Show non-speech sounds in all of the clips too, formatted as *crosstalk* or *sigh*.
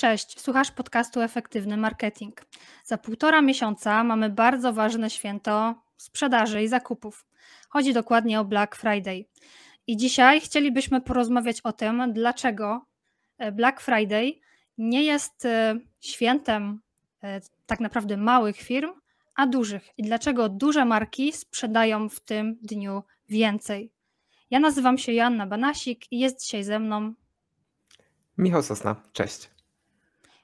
Cześć, słuchasz podcastu Efektywny Marketing. Za półtora miesiąca mamy bardzo ważne święto sprzedaży i zakupów. Chodzi dokładnie o Black Friday. I dzisiaj chcielibyśmy porozmawiać o tym, dlaczego e, Black Friday nie jest e, świętem e, tak naprawdę małych firm, a dużych. I dlaczego duże marki sprzedają w tym dniu więcej. Ja nazywam się Joanna Banasik i jest dzisiaj ze mną Michał Sosna. Cześć.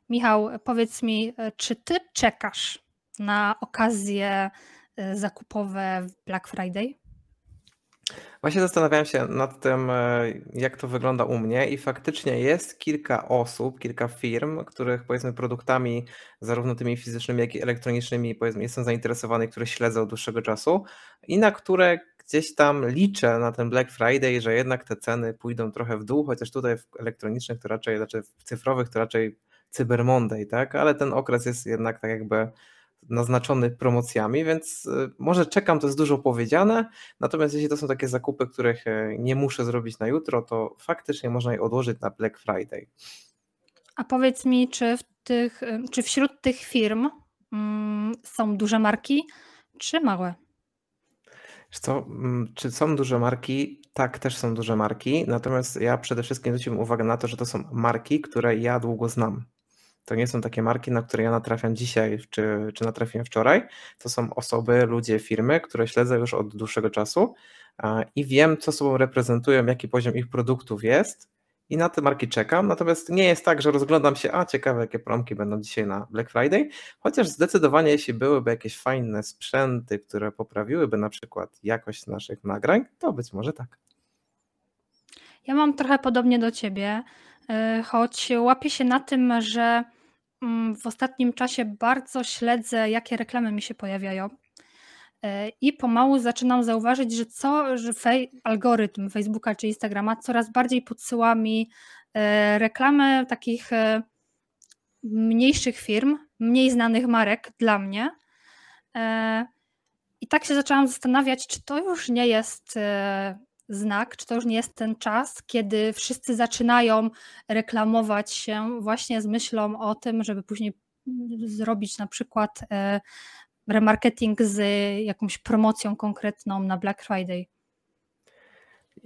Michał, powiedz mi, e, czy ty czekasz na okazje e, zakupowe w Black Friday? Właśnie zastanawiałem się nad tym, e, jak to wygląda u mnie, i faktycznie jest kilka osób, kilka firm, których powiedzmy produktami, zarówno tymi fizycznymi, jak i elektronicznymi, powiedzmy, jestem zainteresowany, które śledzę od dłuższego czasu i na które gdzieś tam liczę na ten Black Friday, że jednak te ceny pójdą trochę w dół, chociaż tutaj w elektronicznych to raczej, znaczy w cyfrowych to raczej Cyber Monday, tak? Ale ten okres jest jednak tak jakby naznaczony promocjami, więc y, może czekam, to jest dużo powiedziane, natomiast jeśli to są takie zakupy, których e, nie muszę zrobić na jutro, to faktycznie można je odłożyć na Black Friday. A powiedz mi, czy, w tych, y, czy wśród tych firm mm, są duże marki, czy małe? Co, mm, czy są duże marki? Tak, też są duże marki, natomiast ja przede wszystkim zwróciłem uwagę na to, że to są marki, które ja długo znam. To nie są takie marki, na które ja natrafiam dzisiaj, czy, czy natrafiłem wczoraj. To są osoby, ludzie, firmy, które śledzę już od dłuższego czasu i wiem, co sobą reprezentują, jaki poziom ich produktów jest i na te marki czekam. Natomiast nie jest tak, że rozglądam się, a ciekawe, jakie promki będą dzisiaj na Black Friday, chociaż zdecydowanie, jeśli byłyby jakieś fajne sprzęty, które poprawiłyby na przykład jakość naszych nagrań, to być może tak. Ja mam trochę podobnie do ciebie, y, choć łapię się na tym, że w ostatnim czasie bardzo śledzę, jakie reklamy mi się pojawiają. E, I pomału zaczynam zauważyć, że co, że fej, algorytm Facebooka czy Instagrama coraz bardziej podsyła mi e, reklamy takich e, mniejszych firm, mniej znanych marek dla mnie. I tak się zaczęłam zastanawiać, czy to już nie jest znak, czy to już nie jest ten czas, kiedy wszyscy zaczynają reklamować się właśnie z myślą o tym, żeby później zrobić na przykład e, remarketing z jakąś promocją konkretną na Black Friday.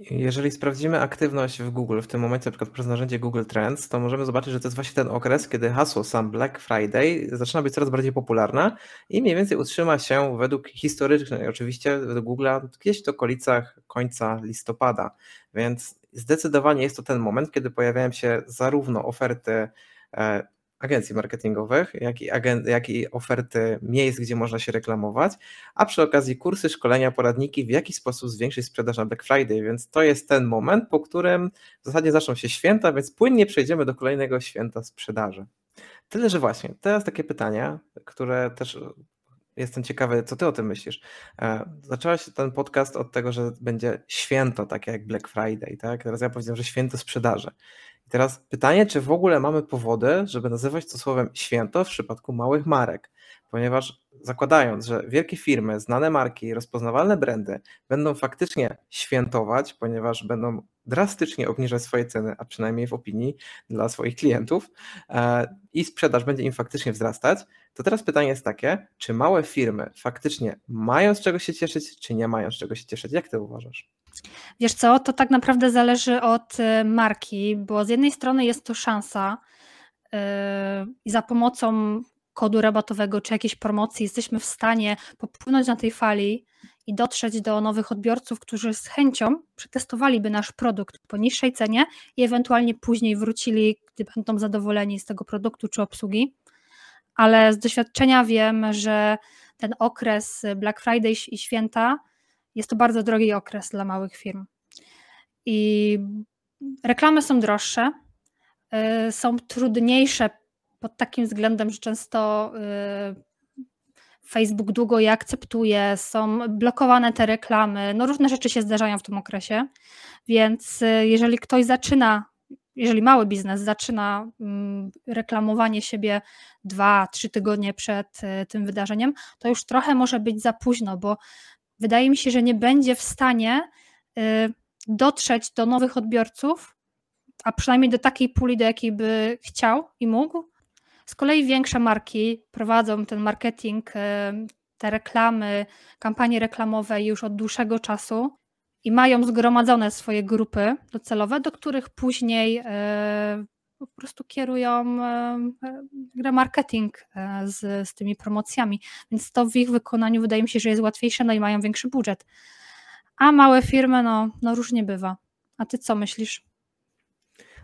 Jeżeli sprawdzimy aktywność w Google, w tym momencie na przykład przez narzędzie Google Trends, to możemy zobaczyć, że to jest właśnie ten okres, kiedy hasło sam Black Friday zaczyna być coraz bardziej popularne i mniej więcej utrzyma się według historycznej, oczywiście według Google'a, gdzieś w okolicach końca listopada. Więc zdecydowanie jest to ten moment, kiedy pojawiają się zarówno oferty e, agencji marketingowych, jak i, agen- jak i oferty miejsc, gdzie można się reklamować, a przy okazji kursy, szkolenia, poradniki, w jaki sposób zwiększyć sprzedaż na Black Friday, więc to jest ten moment, po którym w zasadzie zaczną się święta, więc płynnie przejdziemy do kolejnego święta sprzedaży. Tyle, że właśnie, teraz takie pytania, które też jestem ciekawy, co ty o tym myślisz. E, zaczęłaś ten podcast od tego, że będzie święto, takie jak Black Friday, tak? Teraz ja powiedziałem, że święto sprzedaży. Teraz pytanie, czy w ogóle mamy powody, żeby nazywać to słowem święto w przypadku małych marek, ponieważ zakładając, że wielkie firmy, znane marki, rozpoznawalne brandy będą faktycznie świętować, ponieważ będą drastycznie obniżać swoje ceny, a przynajmniej w opinii dla swoich klientów e, i sprzedaż będzie im faktycznie wzrastać, to teraz pytanie jest takie, czy małe firmy faktycznie mają z czego się cieszyć, czy nie mają z czego się cieszyć? Jak ty uważasz? Wiesz co, to tak naprawdę zależy od y, marki, bo z jednej strony jest to szansa y, i za pomocą kodu rabatowego czy jakiejś promocji jesteśmy w stanie popłynąć na tej fali i dotrzeć do nowych odbiorców, którzy z chęcią przetestowaliby nasz produkt po niższej cenie i ewentualnie później wrócili, gdy będą zadowoleni z tego produktu czy obsługi. Ale z doświadczenia wiem, że ten okres Black Friday i święta jest to bardzo drogi okres dla małych firm. I reklamy są droższe, y, są trudniejsze pod takim względem, że często y, Facebook długo je akceptuje, są blokowane te reklamy, no różne rzeczy się zdarzają w tym okresie, więc y, jeżeli ktoś zaczyna, jeżeli mały biznes zaczyna mm, reklamowanie siebie dwa, trzy tygodnie przed tym wydarzeniem, to już trochę może być za późno, bo wydaje mi się, że nie będzie w stanie y, dotrzeć do nowych odbiorców a przynajmniej do takiej puli, do jakiej by chciał i mógł. Z kolei większe marki prowadzą ten marketing, te reklamy, kampanie reklamowe już od dłuższego czasu i mają zgromadzone swoje grupy docelowe, do których później po prostu kierują grę marketing z, z tymi promocjami. Więc to w ich wykonaniu wydaje mi się, że jest łatwiejsze, no i mają większy budżet. A małe firmy, no, no różnie bywa. A ty co myślisz?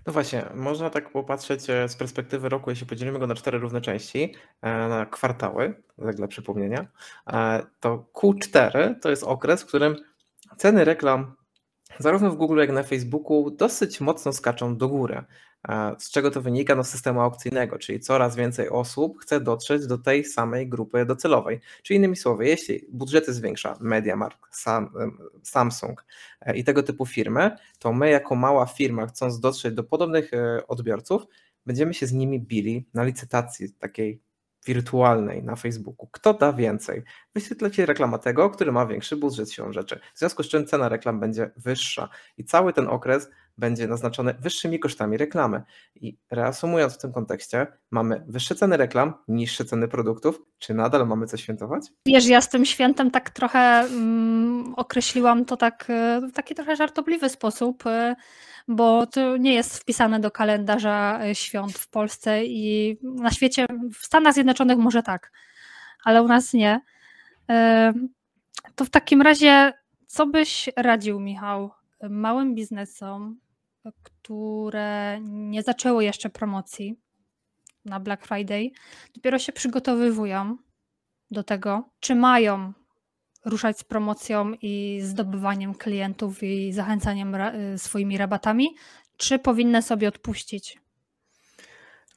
No właśnie, można tak popatrzeć e, z perspektywy roku, jeśli podzielimy go na cztery równe części, e, na kwartały, tak dla przypomnienia, e, to Q4 to jest okres, w którym ceny reklam zarówno w Google, jak i na Facebooku dosyć mocno skaczą do góry. Z czego to wynika? No, systemu aukcyjnego, czyli coraz więcej osób chce dotrzeć do tej samej grupy docelowej. Czyli innymi słowy, jeśli budżety zwiększa MediaMarkt, Sam, Samsung e, i tego typu firmy, to my jako mała firma, chcąc dotrzeć do podobnych e, odbiorców, będziemy się z nimi bili na licytacji takiej wirtualnej na Facebooku. Kto da więcej? Wyświetlecie reklama tego, który ma większy budżet siłą rzeczy. W związku z czym cena reklam będzie wyższa i cały ten okres będzie naznaczony wyższymi kosztami reklamy. I reasumując w tym kontekście, mamy wyższe ceny reklam, niższe ceny produktów. Czy nadal mamy co świętować? Wiesz, ja z tym świętem tak trochę mm, określiłam to tak, e, w taki trochę żartobliwy sposób, e, bo to nie jest wpisane do kalendarza e, świąt w Polsce i na świecie, w Stanach Zjednoczonych może tak, ale u nas nie. To w takim razie, co byś radził, Michał, małym biznesom, które nie zaczęły jeszcze promocji na Black Friday, dopiero się przygotowywują do tego, czy mają ruszać z promocją i zdobywaniem klientów i zachęcaniem y, swoimi rabatami, czy powinny sobie odpuścić?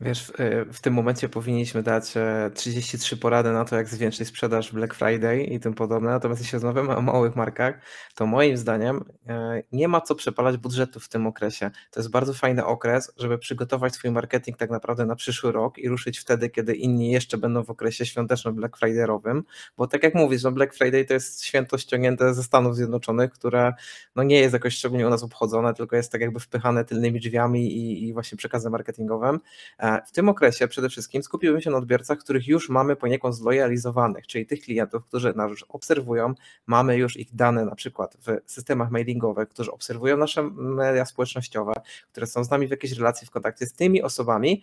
Wiesz, w tym momencie powinniśmy dać 33 e, porady na to, jak zwiększyć sprzedaż Black Friday i tym podobne. Natomiast jeśli rozmawiamy o małych markach, to moim zdaniem e, nie ma co przepalać budżetu w tym okresie. To jest bardzo fajny okres, żeby przygotować swój marketing tak naprawdę na przyszły rok i ruszyć wtedy, kiedy inni jeszcze będą w okresie świątecznym Black Friday'owym, bo tak jak mówisz, no Black Friday to jest święto ściągnięte ze Stanów Zjednoczonych, które no nie jest jakoś szczególnie u nas obchodzone, tylko jest tak jakby wpychane tylnymi drzwiami i, i właśnie przekazem marketingowym. E, w tym okresie przede wszystkim skupiłbym się na odbiorcach, których już mamy poniekąd zlojalizowanych, czyli tych klientów, którzy nas już obserwują, mamy już ich dane na przykład w systemach mailingowych, którzy obserwują nasze media społecznościowe, które są z nami w jakiejś relacji, w kontakcie z tymi osobami,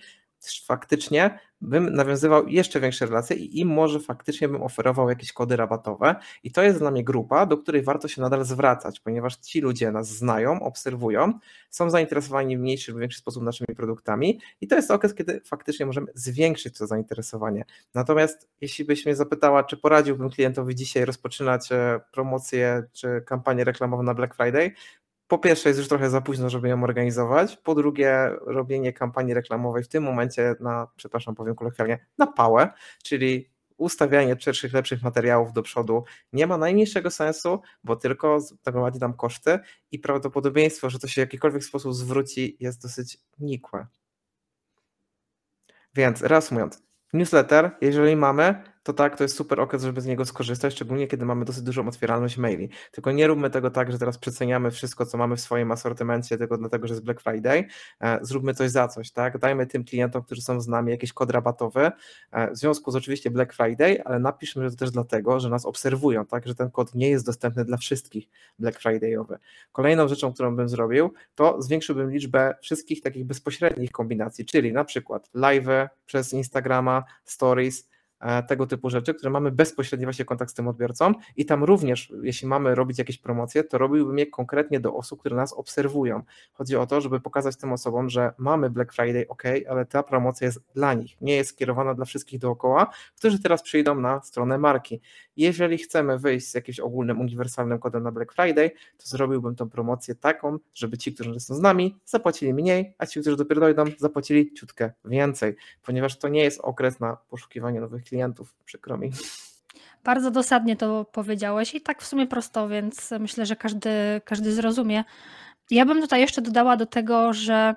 faktycznie bym nawiązywał jeszcze większe relacje i im może faktycznie bym oferował jakieś kody rabatowe i to jest dla mnie grupa, do której warto się nadal zwracać, ponieważ ci ludzie nas znają, obserwują, są zainteresowani w mniejszy lub większy sposób naszymi produktami i to jest okres, kiedy faktycznie możemy zwiększyć to zainteresowanie. Natomiast jeśli byś mnie zapytała, czy poradziłbym klientowi dzisiaj rozpoczynać e, promocję czy kampanię reklamową na Black Friday, po pierwsze jest już trochę za późno, żeby ją organizować, po drugie robienie kampanii reklamowej w tym momencie na, przepraszam, powiem kolokwialnie, na pałę, czyli ustawianie pierwszych, lepszych materiałów do przodu nie ma najmniejszego sensu, bo tylko nagromadzi nam koszty i prawdopodobieństwo, że to się w jakikolwiek sposób zwróci jest dosyć nikłe. Więc reasumując, newsletter, jeżeli mamy, to tak, to jest super okres, żeby z niego skorzystać, szczególnie kiedy mamy dosyć dużą otwieralność maili. Tylko nie róbmy tego tak, że teraz przeceniamy wszystko, co mamy w swoim asortymencie, tylko dlatego, że jest Black Friday. E, zróbmy coś za coś, tak? Dajmy tym klientom, którzy są z nami, jakiś kod rabatowy e, w związku z oczywiście Black Friday, ale napiszmy, że to też dlatego, że nas obserwują, tak? Że ten kod nie jest dostępny dla wszystkich Black Friday'owy. Kolejną rzeczą, którą bym zrobił, to zwiększyłbym liczbę wszystkich takich bezpośrednich kombinacji, czyli na przykład live przez Instagrama, stories, tego typu rzeczy, które mamy bezpośredni właśnie kontakt z tym odbiorcą i tam również, jeśli mamy robić jakieś promocje, to robiłbym je konkretnie do osób, które nas obserwują. Chodzi o to, żeby pokazać tym osobom, że mamy Black Friday, ok, ale ta promocja jest dla nich, nie jest skierowana dla wszystkich dookoła, którzy teraz przyjdą na stronę marki. Jeżeli chcemy wyjść z jakimś ogólnym, uniwersalnym kodem na Black Friday, to zrobiłbym tą promocję taką, żeby ci, którzy są z nami, zapłacili mniej, a ci, którzy dopiero dojdą, zapłacili ciutkę więcej, ponieważ to nie jest okres na poszukiwanie nowych klientów, przykro mi. Bardzo dosadnie to powiedziałeś i tak w sumie prosto, więc myślę, że każdy, każdy zrozumie. Ja bym tutaj jeszcze dodała do tego, że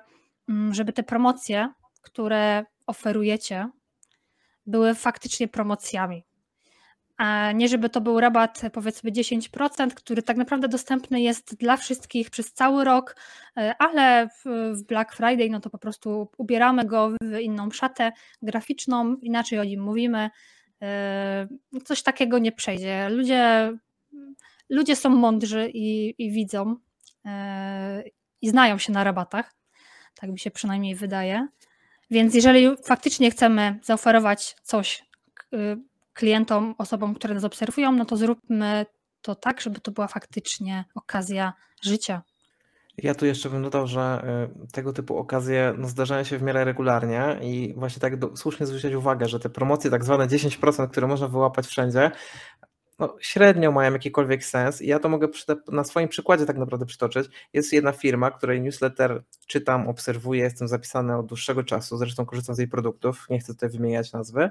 mm, żeby te promocje, które oferujecie, były faktycznie promocjami, nie żeby to był rabat powiedzmy 10%, który tak naprawdę dostępny jest dla wszystkich przez cały rok, e, ale w Black Friday no to po prostu ubieramy go w inną szatę graficzną, inaczej o nim mówimy. E, coś takiego nie przejdzie. Ludzie, ludzie są mądrzy i, i widzą e, i znają się na rabatach. Tak mi się przynajmniej wydaje. Więc jeżeli faktycznie chcemy zaoferować coś klientom, osobom, które nas obserwują, no to zróbmy to tak, żeby to była faktycznie okazja życia. Ja tu jeszcze bym dodał, że y, tego typu okazje no, zdarzają się w miarę regularnie i właśnie tak do, słusznie zwrócić uwagę, że te promocje tak zwane 10%, które można wyłapać wszędzie, no, średnio mają jakikolwiek sens i ja to mogę na swoim przykładzie tak naprawdę przytoczyć. Jest jedna firma, której newsletter czytam, obserwuję, jestem zapisany od dłuższego czasu, zresztą korzystam z jej produktów, nie chcę tutaj wymieniać nazwy.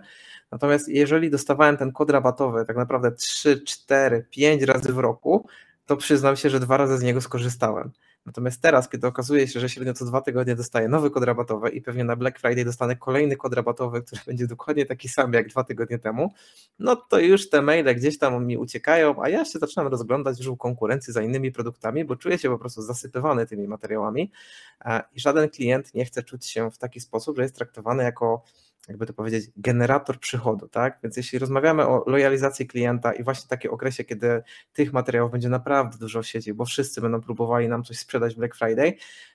Natomiast jeżeli dostawałem ten kod rabatowy tak naprawdę 3, 4, 5 razy w roku, to przyznam się, że dwa razy z niego skorzystałem. Natomiast teraz, kiedy okazuje się, że średnio co dwa tygodnie dostaję nowy kod rabatowy i pewnie na Black Friday dostanę kolejny kod rabatowy, który będzie dokładnie taki sam jak dwa tygodnie temu, no to już te maile gdzieś tam mi uciekają, a ja się zaczynam rozglądać już konkurencji za innymi produktami, bo czuję się po prostu zasypywany tymi materiałami i żaden klient nie chce czuć się w taki sposób, że jest traktowany jako jakby to powiedzieć, generator przychodu, tak? Więc jeśli rozmawiamy o lojalizacji klienta i właśnie takim okresie, kiedy tych materiałów będzie naprawdę dużo w sieci, bo wszyscy będą próbowali nam coś sprzedać w Black Friday,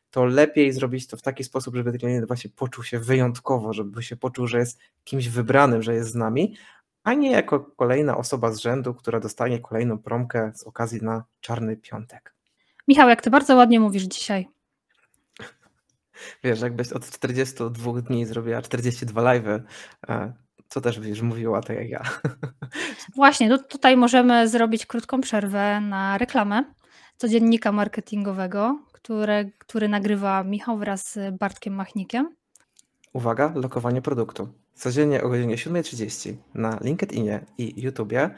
to lepiej zrobić to w taki sposób, żeby klient właśnie poczuł się wyjątkowo, żeby się poczuł, że jest kimś wybranym, że jest z nami, a nie jako kolejna osoba z rzędu, która dostanie kolejną promkę z okazji na czarny piątek. Michał, jak ty bardzo ładnie mówisz dzisiaj. Wiesz, jakbyś od 42 dni zrobiła 42 live'y, co też będziesz mówiła, tak jak ja. *laughs* Właśnie, to tutaj możemy zrobić krótką przerwę na reklamę codziennika marketingowego, które, który nagrywa Michał wraz z Bartkiem Machnikiem. Uwaga, lokowanie produktu. Codziennie o godzinie 7.30 na LinkedInie i YouTubie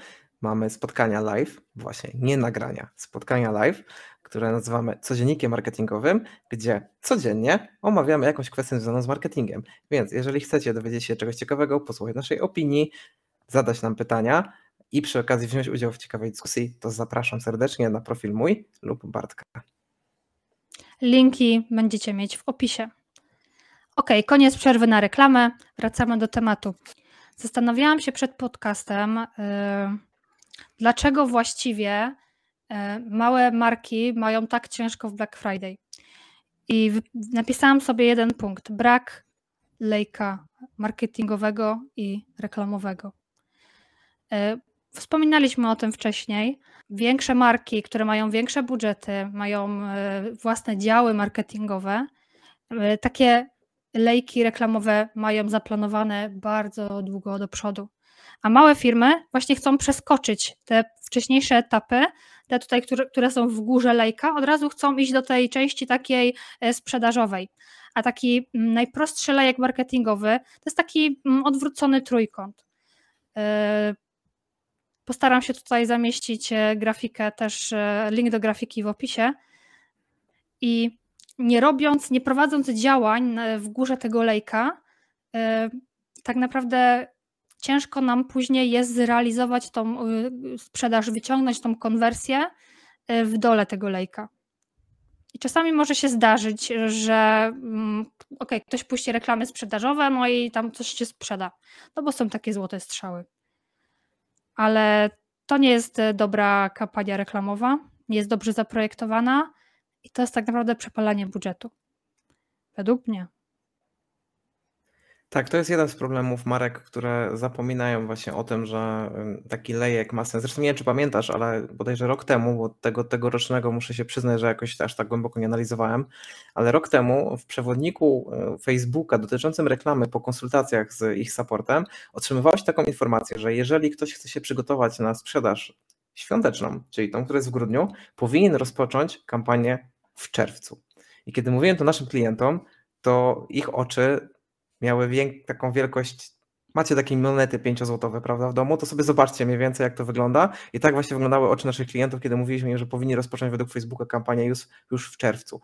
mamy spotkania live, właśnie nie nagrania, spotkania live, które nazywamy codziennikiem marketingowym, gdzie codziennie omawiamy jakąś kwestię związaną z marketingiem. Więc jeżeli chcecie dowiedzieć się czegoś ciekawego, posłuchać naszej opinii, zadać nam pytania i przy okazji wziąć udział w ciekawej dyskusji, to zapraszam serdecznie na profil mój lub Bartka. Linki będziecie mieć w opisie. Ok, koniec przerwy na reklamę. Wracamy do tematu. Zastanawiałam się przed podcastem, yy, dlaczego właściwie małe marki mają tak ciężko w Black Friday. I napisałam sobie jeden punkt: brak lejka marketingowego i reklamowego. E, wspominaliśmy o tym wcześniej. Większe marki, które mają większe budżety, mają e, własne działy marketingowe, takie lejki reklamowe mają zaplanowane bardzo długo do przodu. A małe firmy właśnie chcą przeskoczyć te wcześniejsze etapy, te tutaj, które, które są w górze lejka, od razu chcą iść do tej części takiej e, sprzedażowej. A taki mm, najprostszy lejek marketingowy to jest taki mm, odwrócony trójkąt. E, postaram się tutaj zamieścić e, grafikę, też link do grafiki w opisie. I nie robiąc, nie prowadząc działań w górze tego lejka, tak naprawdę ciężko nam później jest zrealizować tą y, sprzedaż, wyciągnąć tą konwersję y, w dole tego lejka. I czasami może się zdarzyć, że mm, ok, ktoś puści reklamy sprzedażowe, no i tam coś się sprzeda. No bo są takie złote strzały. Ale to nie jest dobra kampania reklamowa, nie jest dobrze zaprojektowana i to jest tak naprawdę przepalanie budżetu. Według mnie. Tak, to jest jeden z problemów marek, które zapominają właśnie o tym, że taki lejek ma sens. Zresztą nie wiem, czy pamiętasz, ale bodajże rok temu, bo tego tegorocznego muszę się przyznać, że jakoś aż tak głęboko nie analizowałem, ale rok temu w przewodniku e, Facebooka dotyczącym reklamy po konsultacjach z ich supportem otrzymywałeś taką informację, że jeżeli ktoś chce się przygotować na sprzedaż świąteczną, czyli tą, która jest w grudniu, powinien rozpocząć kampanię w czerwcu. I kiedy mówiłem to naszym klientom, to ich oczy miały wiek, taką wielkość, macie takie monety pięciozłotowe, prawda, w domu, to sobie zobaczcie mniej więcej, jak to wygląda. I tak właśnie wyglądały oczy naszych klientów, kiedy mówiliśmy im, że powinni rozpocząć według Facebooka kampanię już, już w czerwcu.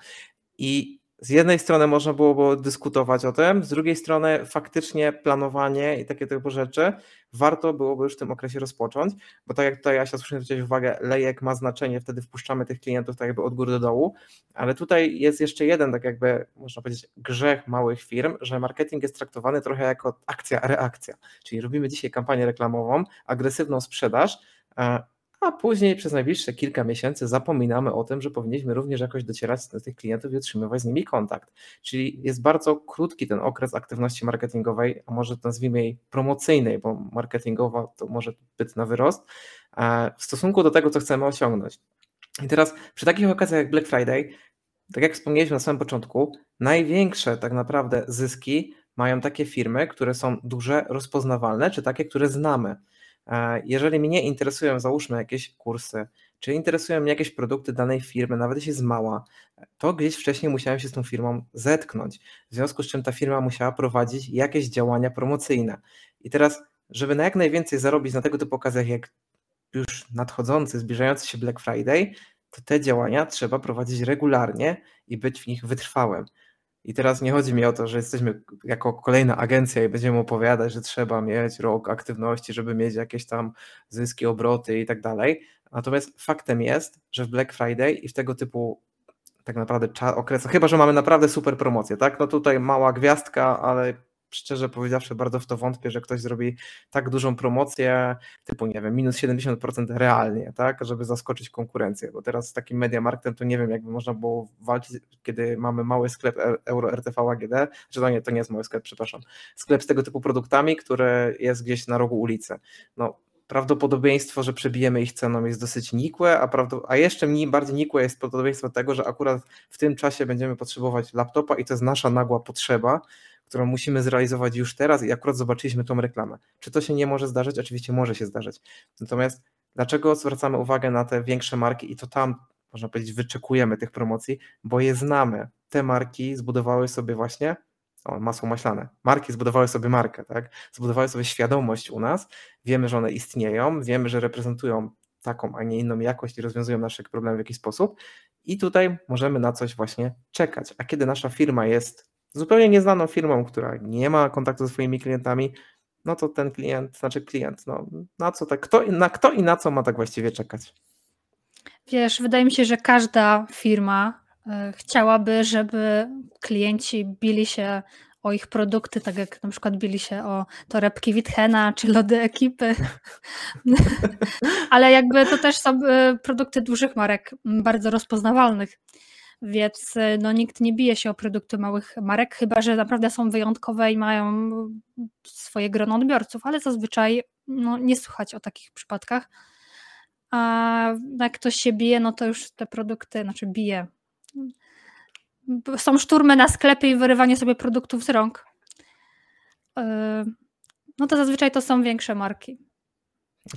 I z jednej strony można było dyskutować o tym, z drugiej strony faktycznie planowanie i takie typu rzeczy warto byłoby już w tym okresie rozpocząć, bo tak jak tutaj Asia słusznie zwróciłeś uwagę, lejek ma znaczenie, wtedy wpuszczamy tych klientów tak jakby od góry do dołu, ale tutaj jest jeszcze jeden tak jakby można powiedzieć grzech małych firm, że marketing jest traktowany trochę jako akcja, reakcja, czyli robimy dzisiaj kampanię reklamową, agresywną sprzedaż, a później przez najbliższe kilka miesięcy zapominamy o tym, że powinniśmy również jakoś docierać do tych klientów i utrzymywać z nimi kontakt. Czyli jest bardzo krótki ten okres aktywności marketingowej, a może nazwijmy jej promocyjnej, bo marketingowa to może być na wyrost, e, w stosunku do tego, co chcemy osiągnąć. I teraz przy takich okazjach jak Black Friday, tak jak wspomnieliśmy na samym początku, największe tak naprawdę zyski mają takie firmy, które są duże, rozpoznawalne, czy takie, które znamy. Jeżeli mnie interesują, załóżmy jakieś kursy, czy interesują mnie jakieś produkty danej firmy, nawet jeśli jest mała, to gdzieś wcześniej musiałem się z tą firmą zetknąć. W związku z czym ta firma musiała prowadzić jakieś działania promocyjne. I teraz, żeby na jak najwięcej zarobić na tego typu okazjach, jak już nadchodzący, zbliżający się Black Friday, to te działania trzeba prowadzić regularnie i być w nich wytrwałym. I teraz nie chodzi mi o to, że jesteśmy jako kolejna agencja i będziemy opowiadać, że trzeba mieć rok aktywności, żeby mieć jakieś tam zyski, obroty i tak dalej. Natomiast faktem jest, że w Black Friday i w tego typu tak naprawdę okresach, chyba że mamy naprawdę super promocję, tak? No tutaj mała gwiazdka, ale szczerze powiedziawszy, bardzo w to wątpię, że ktoś zrobi tak dużą promocję, typu, nie wiem, minus 70% realnie, tak, żeby zaskoczyć konkurencję, bo teraz z takim Mediamarktem to nie wiem, jakby można było walczyć, kiedy mamy mały sklep e, Euro RTV AGD, że to nie, to nie jest mały sklep, przepraszam, sklep z tego typu produktami, który jest gdzieś na rogu ulicy. No, prawdopodobieństwo, że przebijemy ich ceną jest dosyć nikłe, a, a jeszcze mniej bardziej nikłe jest prawdopodobieństwo tego, że akurat w tym czasie będziemy potrzebować laptopa i to jest nasza nagła potrzeba, którą musimy zrealizować już teraz i akurat zobaczyliśmy tą reklamę. Czy to się nie może zdarzyć? Oczywiście może się zdarzyć. Natomiast dlaczego zwracamy uwagę na te większe marki i to tam, można powiedzieć, wyczekujemy tych promocji, bo je znamy. Te marki zbudowały sobie właśnie o, masło maślane. Marki zbudowały sobie markę, tak? Zbudowały sobie świadomość u nas. Wiemy, że one istnieją, wiemy, że reprezentują taką, a nie inną jakość i rozwiązują nasze problemy w jakiś sposób. I tutaj możemy na coś właśnie czekać. A kiedy nasza firma jest zupełnie nieznaną firmą, która nie ma kontaktu ze swoimi klientami, no to ten klient, znaczy klient, no na co tak, kto, na kto i na co ma tak właściwie czekać? Wiesz, wydaje mi się, że każda firma y, chciałaby, żeby klienci bili się o ich produkty, tak jak na przykład bili się o torebki Witchena czy lody ekipy. *laughs* Ale jakby to też są y, produkty dużych marek, bardzo rozpoznawalnych więc y, no, nikt nie bije się o produkty małych marek, chyba że naprawdę są wyjątkowe i mają swoje grono odbiorców, ale zazwyczaj no, nie słuchać o takich przypadkach. A jak ktoś się bije, no to już te produkty, znaczy bije. Są szturmy na sklepy i wyrywanie sobie produktów z rąk. Y, no to zazwyczaj to są większe marki.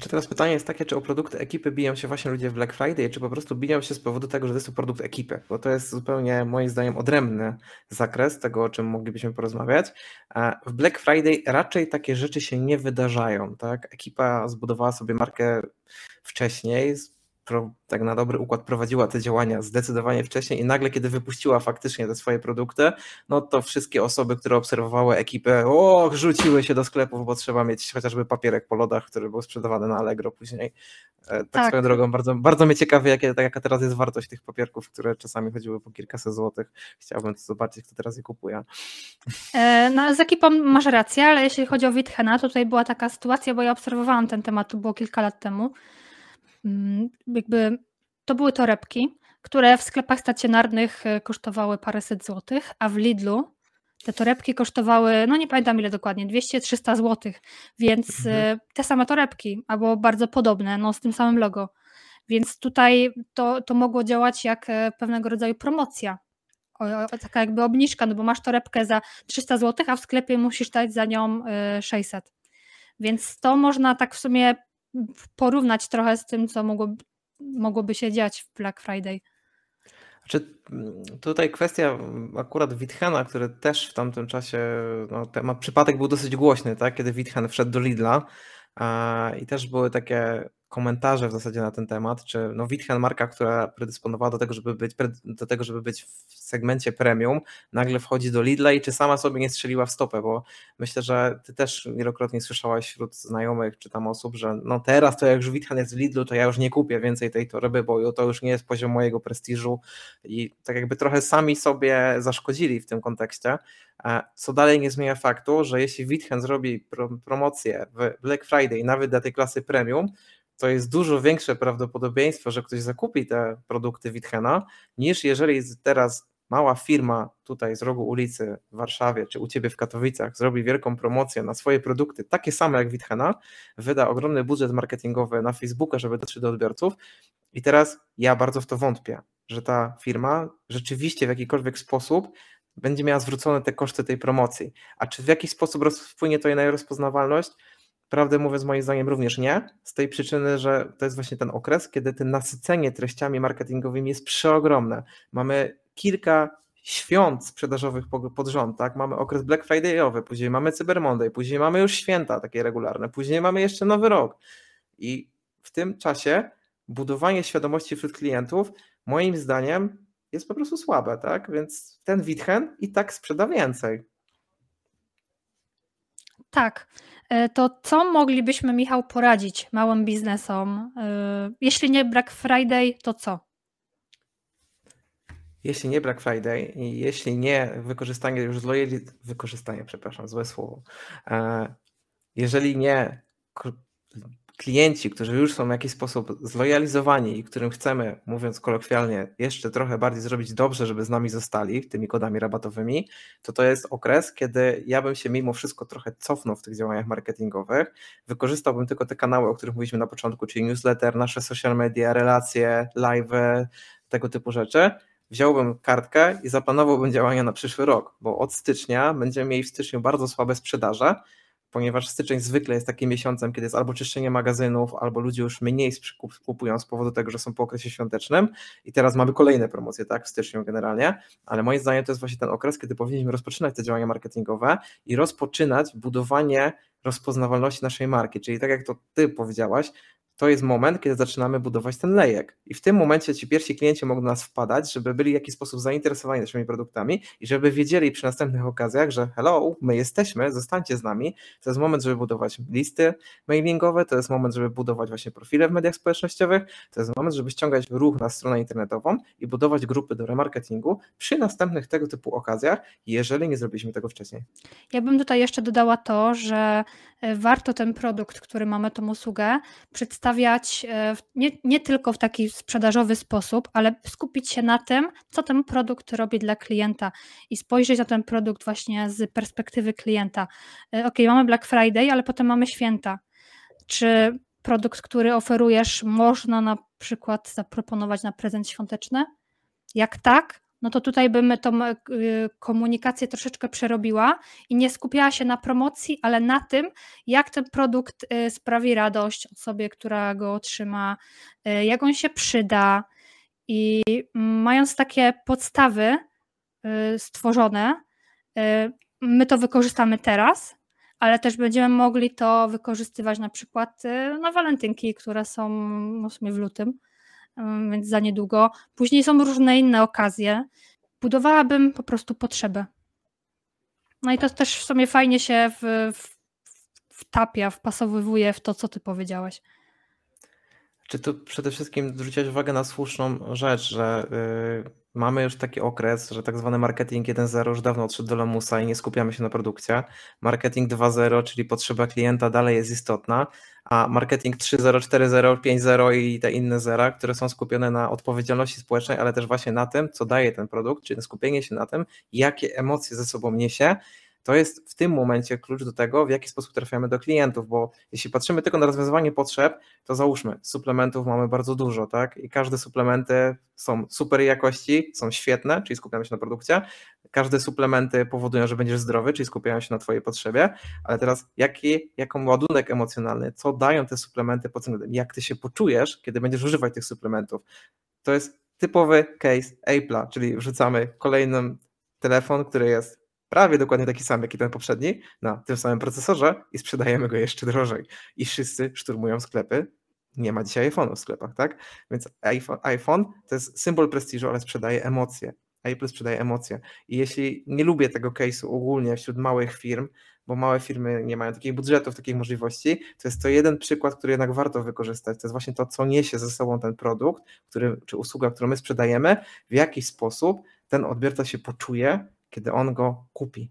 Czy teraz pytanie jest takie, czy o produkty ekipy biją się właśnie ludzie w Black Friday, czy po prostu biją się z powodu tego, że to jest to produkt ekipy? Bo to jest zupełnie moim zdaniem odrębny zakres tego, o czym moglibyśmy porozmawiać. W Black Friday raczej takie rzeczy się nie wydarzają. Tak? Ekipa zbudowała sobie markę wcześniej, tak na dobry układ prowadziła te działania zdecydowanie wcześniej i nagle, kiedy wypuściła faktycznie te swoje produkty, no to wszystkie osoby, które obserwowały ekipę, o, rzuciły się do sklepów, bo trzeba mieć chociażby papierek po lodach, który był sprzedawany na Allegro później. E, tak, tak. swoją drogą, bardzo, bardzo mnie ciekawi, jakie, tak jaka teraz jest wartość tych papierków, które czasami chodziły po kilkaset złotych. Chciałbym to zobaczyć, kto teraz je kupuje. E, no, z ekipą masz rację, ale jeśli chodzi o Witchena, to tutaj była taka sytuacja, bo ja obserwowałam ten temat, to było kilka lat temu, jakby to były torebki, które w sklepach stacjonarnych e, kosztowały paręset złotych, a w Lidlu te torebki kosztowały, no nie pamiętam ile dokładnie, 200-300 złotych, więc e, mhm. te same torebki, albo bardzo podobne, no z tym samym logo. Więc tutaj to, to mogło działać jak e, pewnego rodzaju promocja, taka jakby obniżka, no bo masz torebkę za 300 zł, a w sklepie musisz dać za nią 600. Więc to można tak w sumie porównać trochę z tym, co mogłoby, się dziać w Black Friday. Znaczy, tutaj kwestia akurat Witchena, który też w tamtym czasie, no, temat, przypadek był dosyć głośny, tak? kiedy Witchen wszedł do Lidla i też były takie komentarze w zasadzie na ten temat, czy no Witchen marka, która predysponowała do tego, żeby być do tego, żeby być w segmencie premium, nagle wchodzi do Lidla i czy sama sobie nie strzeliła w stopę, bo myślę, że ty też wielokrotnie słyszałaś wśród znajomych czy tam osób, że no teraz to jak już Witchen jest w Lidlu, to ja już nie kupię więcej tej torby, bo to już nie jest poziom mojego prestiżu i tak jakby trochę sami sobie zaszkodzili w tym kontekście, co dalej nie zmienia faktu, że jeśli Witchen zrobi promocję w Black Friday nawet dla tej klasy premium, to jest dużo większe prawdopodobieństwo, że ktoś zakupi te produkty Witchena, niż jeżeli teraz mała firma tutaj z rogu ulicy w Warszawie czy u ciebie w Katowicach zrobi wielką promocję na swoje produkty, takie same jak Witchena, wyda ogromny budżet marketingowy na Facebooka, żeby dotrzeć do odbiorców. I teraz ja bardzo w to wątpię, że ta firma rzeczywiście w jakikolwiek sposób będzie miała zwrócone te koszty tej promocji. A czy w jakiś sposób wpłynie to na jej rozpoznawalność? Prawdę mówiąc, moim zdaniem również nie, z tej przyczyny, że to jest właśnie ten okres, kiedy to nasycenie treściami marketingowymi jest przeogromne. Mamy kilka świąt sprzedażowych pod rząd, tak? Mamy okres Black Friday'owy, później mamy Cyber Monday, później mamy już święta takie regularne, później mamy jeszcze Nowy Rok. I w tym czasie budowanie świadomości wśród klientów, moim zdaniem, jest po prostu słabe, tak? Więc ten Witchen i tak sprzeda więcej. Tak. E, to co moglibyśmy, Michał, poradzić małym biznesom? E, jeśli nie Black Friday, to co? Jeśli nie Black Friday i jeśli nie wykorzystanie już zlojeli, wykorzystanie, przepraszam, złe słowo. E, jeżeli nie klienci, którzy już są w jakiś sposób zlojalizowani i którym chcemy, mówiąc kolokwialnie, jeszcze trochę bardziej zrobić dobrze, żeby z nami zostali tymi kodami rabatowymi, to to jest okres, kiedy ja bym się mimo wszystko trochę cofnął w tych działaniach marketingowych, wykorzystałbym tylko te kanały, o których mówiliśmy na początku, czyli newsletter, nasze social media, relacje, live, tego typu rzeczy, wziąłbym kartkę i zaplanowałbym działania na przyszły rok, bo od stycznia będziemy mieli w styczniu bardzo słabe sprzedaże, ponieważ styczeń zwykle jest takim miesiącem, kiedy jest albo czyszczenie magazynów, albo ludzie już mniej kupują z powodu tego, że są po okresie świątecznym. I teraz mamy kolejne promocje, tak, w styczniu generalnie, ale moim zdaniem to jest właśnie ten okres, kiedy powinniśmy rozpoczynać te działania marketingowe i rozpoczynać budowanie rozpoznawalności naszej marki, czyli tak jak to ty powiedziałaś, to jest moment, kiedy zaczynamy budować ten lejek. I w tym momencie ci pierwsi klienci mogą do nas wpadać, żeby byli w jakiś sposób zainteresowani naszymi produktami i żeby wiedzieli przy następnych okazjach, że hello, my jesteśmy, zostańcie z nami. To jest moment, żeby budować listy mailingowe, to jest moment, żeby budować właśnie profile w mediach społecznościowych, to jest moment, żeby ściągać ruch na stronę internetową i budować grupy do remarketingu przy następnych tego typu okazjach, jeżeli nie zrobiliśmy tego wcześniej. Ja bym tutaj jeszcze dodała to, że warto ten produkt, który mamy, tą usługę, przedstawiać e, nie, nie tylko w taki sprzedażowy sposób, ale skupić się na tym, co ten produkt robi dla klienta i spojrzeć na ten produkt właśnie z perspektywy klienta. E, ok, mamy Black Friday, ale potem mamy święta. Czy produkt, który oferujesz, można na przykład zaproponować na prezent świąteczny? Jak tak, no to tutaj bym tą e, komunikację troszeczkę przerobiła i nie skupiała się na promocji, ale na tym, jak ten produkt e, sprawi radość osobie, która go otrzyma, e, jak on się przyda. I mając takie podstawy stworzone, my to wykorzystamy teraz, ale też będziemy mogli to wykorzystywać na przykład na walentynki, które są w sumie w lutym więc za niedługo. Później są różne inne okazje. Budowałabym po prostu potrzebę. No i to też w sumie fajnie się w, w, wtapia, wpasowywuje w to, co ty powiedziałeś. Czy tu przede wszystkim zwróciłeś uwagę na słuszną rzecz, że yy, mamy już taki okres, że tak zwany marketing 1.0 już dawno odszedł do lamusa i nie skupiamy się na produkcji. Marketing 2.0, czyli potrzeba klienta dalej jest istotna, a marketing 3.0, 4.0, 5.0 i te inne zera, które są skupione na odpowiedzialności społecznej, ale też właśnie na tym, co daje ten produkt, czyli skupienie się na tym, jakie emocje ze sobą niesie to jest w tym momencie klucz do tego, w jaki sposób trafiamy do klientów, bo jeśli patrzymy tylko na rozwiązywanie potrzeb, to załóżmy, suplementów mamy bardzo dużo, tak? I każde suplementy są super jakości, są świetne, czyli skupiamy się na produkcie. Każde suplementy powodują, że będziesz zdrowy, czyli skupiają się na Twojej potrzebie, ale teraz jaki, jaką ładunek emocjonalny, co dają te suplementy pod względem, jak Ty się poczujesz, kiedy będziesz używać tych suplementów. To jest typowy case Apple'a, czyli wrzucamy kolejny telefon, który jest prawie dokładnie taki sam jak i ten poprzedni, na tym samym procesorze i sprzedajemy go jeszcze drożej. I wszyscy szturmują sklepy nie ma dzisiaj iPhone'u w sklepach, tak? Więc iPhone, iPhone to jest symbol prestiżu, ale sprzedaje emocje. Apple sprzedaje emocje. I jeśli nie lubię tego case'u ogólnie wśród małych firm, bo małe firmy nie mają takich budżetów, takich możliwości, to jest to jeden przykład, który jednak warto wykorzystać. To jest właśnie to, co niesie ze sobą ten produkt, który, czy usługa, którą my sprzedajemy, w jaki sposób ten odbiorca się poczuje, kiedy on go kupi.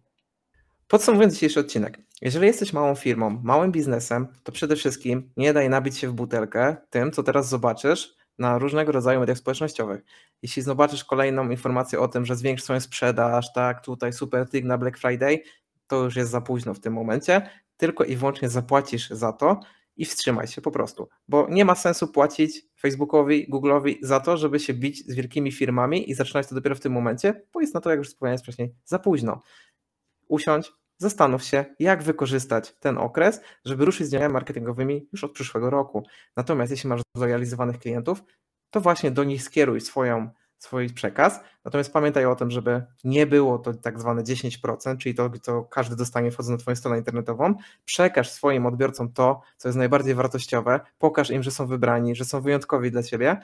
Podsumowując dzisiejszy odcinek, jeżeli jesteś małą firmą, małym biznesem, to przede wszystkim nie daj nabić się w butelkę tym, co teraz zobaczysz na różnego rodzaju mediach społecznościowych. Jeśli zobaczysz kolejną informację o tym, że zwiększ swoją sprzedaż, tak, tutaj super tyg na Black Friday, to już jest za późno w tym momencie, tylko i wyłącznie zapłacisz za to i wstrzymaj się po prostu, bo nie ma sensu płacić Facebookowi, Google'owi za to, żeby się bić z wielkimi firmami i zaczynać to dopiero w tym momencie, bo jest na to, jak już wspomniałem wcześniej, za późno. Usiądź, zastanów się, jak wykorzystać ten okres, żeby ruszyć z działaniami marketingowymi już od przyszłego roku. Natomiast jeśli masz zlojalizowanych klientów, to właśnie do nich skieruj swoją swój przekaz. Natomiast pamiętaj o tym, żeby nie było to tak zwane 10%, czyli to, co każdy dostanie wchodząc na Twoją stronę internetową. Przekaż swoim odbiorcom to, co jest najbardziej wartościowe, pokaż im, że są wybrani, że są wyjątkowi dla Ciebie.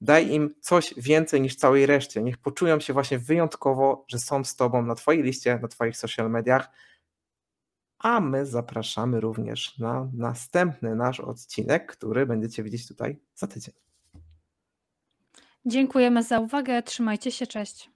Daj im coś więcej niż całej reszcie. Niech poczują się właśnie wyjątkowo, że są z Tobą na Twojej liście, na Twoich social mediach. A my zapraszamy również na następny nasz odcinek, który będziecie widzieć tutaj za tydzień. Dziękujemy za uwagę. Trzymajcie się. Cześć.